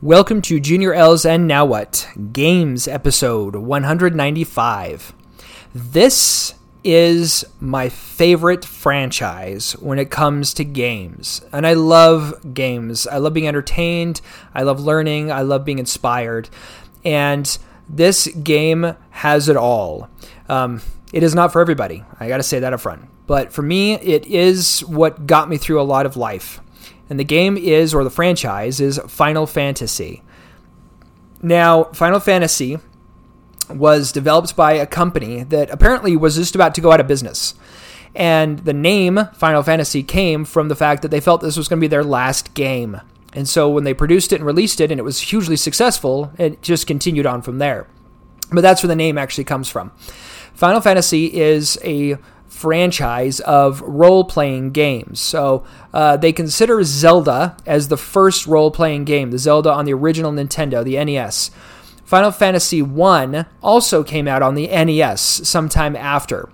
Welcome to Junior L's and Now What Games episode 195. This is my favorite franchise when it comes to games. And I love games. I love being entertained. I love learning. I love being inspired. And this game has it all. Um, it is not for everybody. I got to say that up front. But for me, it is what got me through a lot of life and the game is, or the franchise is Final Fantasy. Now, Final Fantasy was developed by a company that apparently was just about to go out of business. And the name Final Fantasy came from the fact that they felt this was going to be their last game. And so when they produced it and released it and it was hugely successful, it just continued on from there. But that's where the name actually comes from. Final Fantasy is a franchise of role playing games. So uh, they consider Zelda as the first role playing game, the Zelda on the original Nintendo, the NES. Final Fantasy I also came out on the NES sometime after.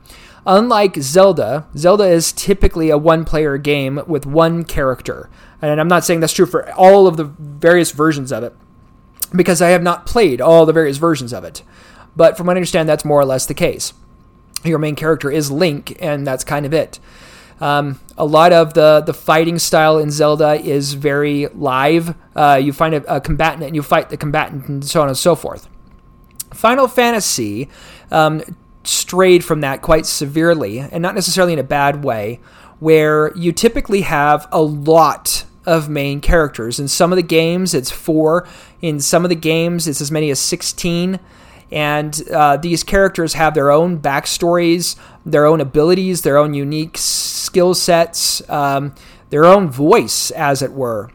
Unlike Zelda, Zelda is typically a one player game with one character. And I'm not saying that's true for all of the various versions of it, because I have not played all the various versions of it. But from what I understand, that's more or less the case your main character is Link, and that's kind of it. Um, a lot of the, the fighting style in Zelda is very live. Uh, you find a, a, combatant and you fight the combatant, and so on and so forth. Final Fantasy um, strayed from that quite severely, and not necessarily in a bad way, where you typically have a lot of main characters. In some of the games, it's four. In some of the games, it's as many as 16. And uh, these characters have their own backstories, their own abilities, their own unique skill sets, um, their own voice, as it were.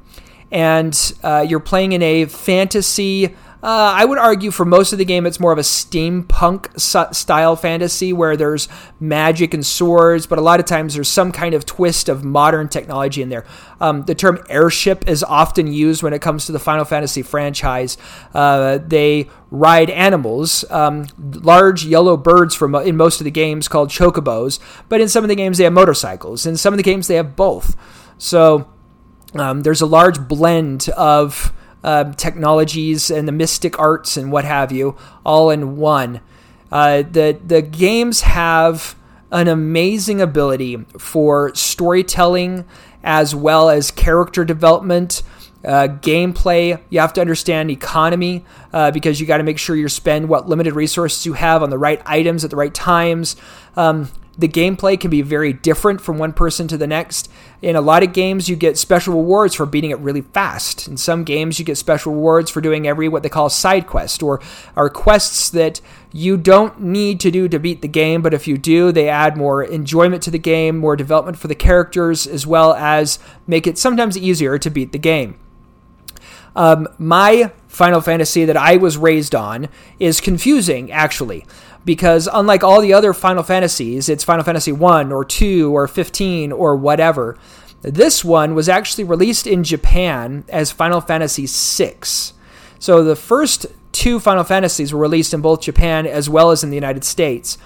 And uh, you're playing in a fantasy uh, I would argue for most of the game, it's more of a steampunk style fantasy where there's magic and swords, but a lot of times there's some kind of twist of modern technology in there. Um, the term airship is often used when it comes to the Final Fantasy franchise. Uh, they ride animals, um, large yellow birds from in most of the games called chocobos, but in some of the games they have motorcycles. In some of the games they have both. So um, there's a large blend of uh, technologies and the mystic arts and what have you, all in one. Uh, the the games have an amazing ability for storytelling as well as character development. Uh, gameplay, you have to understand economy uh, because you got to make sure you spend what limited resources you have on the right items at the right times. Um, the gameplay can be very different from one person to the next. In a lot of games, you get special rewards for beating it really fast. In some games, you get special rewards for doing every what they call side quest or are quests that you don't need to do to beat the game, but if you do, they add more enjoyment to the game, more development for the characters, as well as make it sometimes easier to beat the game. Um, my Final Fantasy that I was raised on is confusing, actually because unlike all the other Final Fantasies, it's Final Fantasy 1 or 2 or 15 or whatever. This one was actually released in Japan as Final Fantasy 6. So the first two Final Fantasies were released in both Japan as well as in the United States.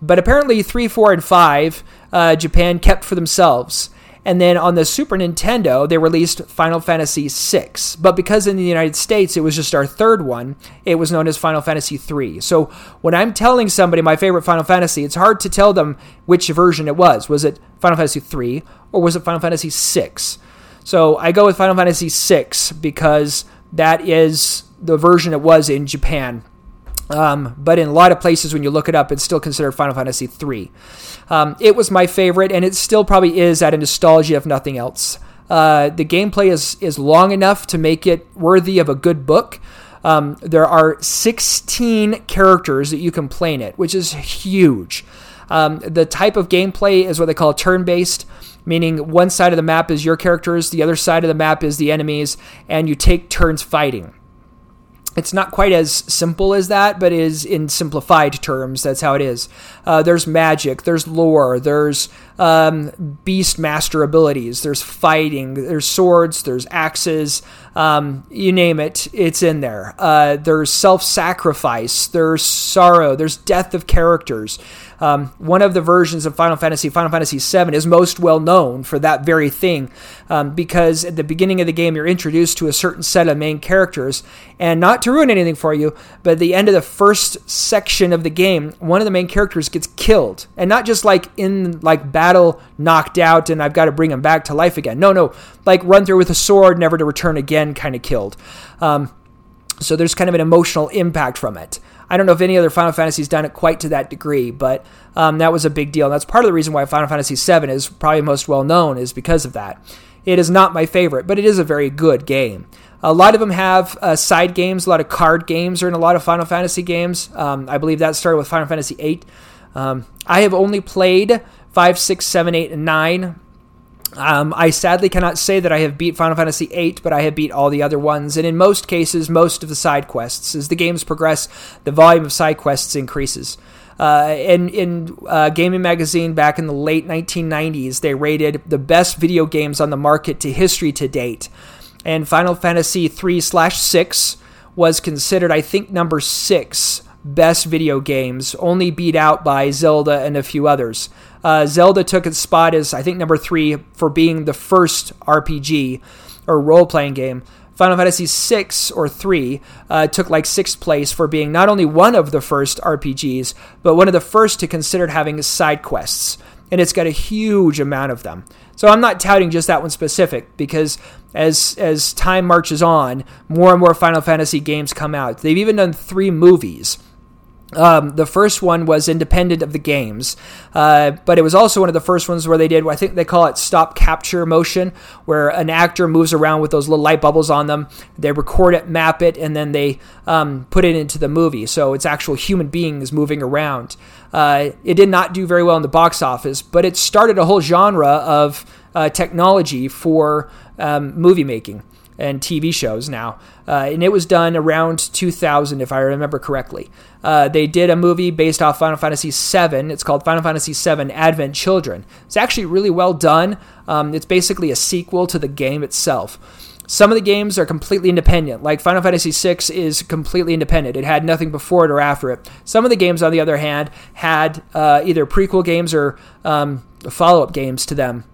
But apparently, 3, 4, and 5, uh, Japan kept for themselves. And then on the Super Nintendo, they released Final Fantasy VI. But because in the United States it was just our third one, it was known as Final Fantasy III. So when I'm telling somebody my favorite Final Fantasy, it's hard to tell them which version it was. Was it Final Fantasy III or was it Final Fantasy VI? So I go with Final Fantasy VI because that is the version it was in Japan. Um, but in a lot of places, when you look it up, it's still considered Final Fantasy III. Um, it was my favorite, and it still probably is out of nostalgia, if nothing else. Uh, the gameplay is is long enough to make it worthy of a good book. Um, there are 16 characters that you can play in it, which is huge. Um, the type of gameplay is what they call turn based, meaning one side of the map is your characters, the other side of the map is the enemies, and you take turns fighting. It's not quite as simple as that, but is in simplified terms. That's how it is. Uh, there's magic, there's lore, there's um, beast master abilities, there's fighting, there's swords, there's axes, um, you name it, it's in there. Uh, there's self sacrifice, there's sorrow, there's death of characters. Um, one of the versions of Final Fantasy, Final Fantasy VII, is most well known for that very thing um, because at the beginning of the game, you're introduced to a certain set of main characters. And not to ruin anything for you, but at the end of the first section of the game, one of the main characters gets killed. And not just like in like battle, knocked out, and I've got to bring him back to life again. No, no, like run through with a sword, never to return again, kind of killed. Um, so there's kind of an emotional impact from it. I don't know if any other Final Fantasy's done it quite to that degree, but um, that was a big deal. And that's part of the reason why Final Fantasy VII is probably most well known is because of that. It is not my favorite, but it is a very good game. A lot of them have uh, side games. A lot of card games are in a lot of Final Fantasy games. Um, I believe that started with Final Fantasy VIII. Um, I have only played 5, 6, 7, 8, and 9. Um, I sadly cannot say that I have beat Final Fantasy VIII, but I have beat all the other ones, and in most cases, most of the side quests. As the games progress, the volume of side quests increases. Uh, in in uh, Gaming Magazine back in the late 1990s, they rated the best video games on the market to history to date, and Final Fantasy 3 slash 6 was considered, I think, number six best video games, only beat out by Zelda and a few others. Uh, Zelda took its spot as, I think, number three for being the first RPG or role playing game. Final Fantasy VI or 3 uh, took like sixth place for being not only one of the first RPGs, but one of the first to consider having side quests. And it's got a huge amount of them. So I'm not touting just that one specific because as as time marches on, more and more Final Fantasy games come out. They've even done three movies. Um, the first one was independent of the games, uh, but it was also one of the first ones where they did, I think they call it stop capture motion, where an actor moves around with those little light bubbles on them. They record it, map it, and then they um, put it into the movie. So it's actual human beings moving around. Uh, it did not do very well in the box office, but it started a whole genre of uh, technology for um, movie making and TV shows now. Uh, and it was done around 2000, if I remember correctly. Uh, they did a movie based off Final Fantasy VII. It's called Final Fantasy VII Advent Children. It's actually really well done. Um, it's basically a sequel to the game itself. Some of the games are completely independent, like Final Fantasy VI is completely independent. It had nothing before it or after it. Some of the games, on the other hand, had uh, either prequel games or um, follow up games to them.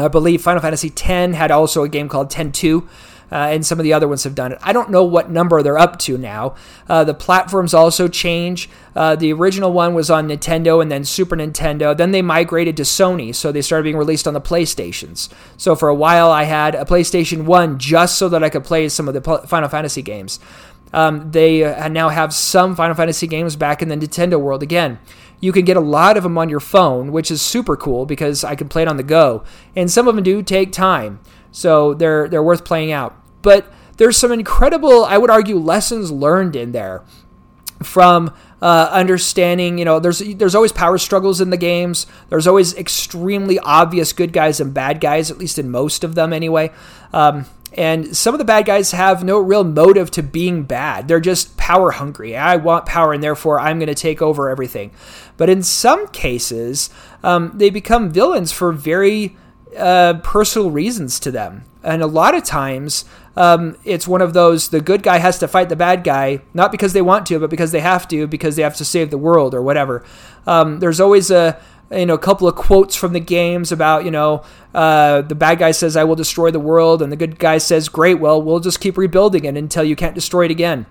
I believe Final Fantasy X had also a game called Ten Two uh, and some of the other ones have done it. I don't know what number they're up to now. Uh, the platforms also change. Uh, the original one was on Nintendo and then Super Nintendo. Then they migrated to Sony, so they started being released on the PlayStations. So for a while, I had a PlayStation 1 just so that I could play some of the Final Fantasy games. Um, they uh, now have some Final Fantasy games back in the Nintendo world again you can get a lot of them on your phone, which is super cool because I can play it on the go. And some of them do take time, so they're they're worth playing out. But there's some incredible, I would argue, lessons learned in there from uh, understanding. You know, there's there's always power struggles in the games. There's always extremely obvious good guys and bad guys, at least in most of them, anyway. Um, and some of the bad guys have no real motive to being bad. They're just power hungry. I want power, and therefore I'm going to take over everything. But in some cases, um, they become villains for very uh, personal reasons to them. And a lot of times, um, it's one of those the good guy has to fight the bad guy, not because they want to, but because they have to, because they have to save the world or whatever. Um, there's always a you know a couple of quotes from the games about you know uh, the bad guy says I will destroy the world, and the good guy says great, well we'll just keep rebuilding it until you can't destroy it again,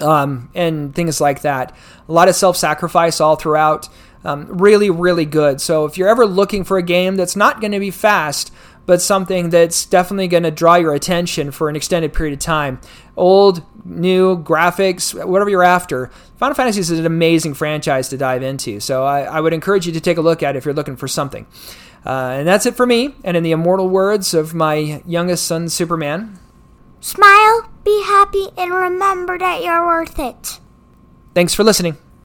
um, and things like that. A lot of self-sacrifice all throughout. Um, really, really good. So if you're ever looking for a game that's not going to be fast, but something that's definitely going to draw your attention for an extended period of time. Old, new, graphics, whatever you're after. Final Fantasy is an amazing franchise to dive into, so I, I would encourage you to take a look at it if you're looking for something. Uh, and that's it for me. And in the immortal words of my youngest son, Superman Smile, be happy, and remember that you're worth it. Thanks for listening.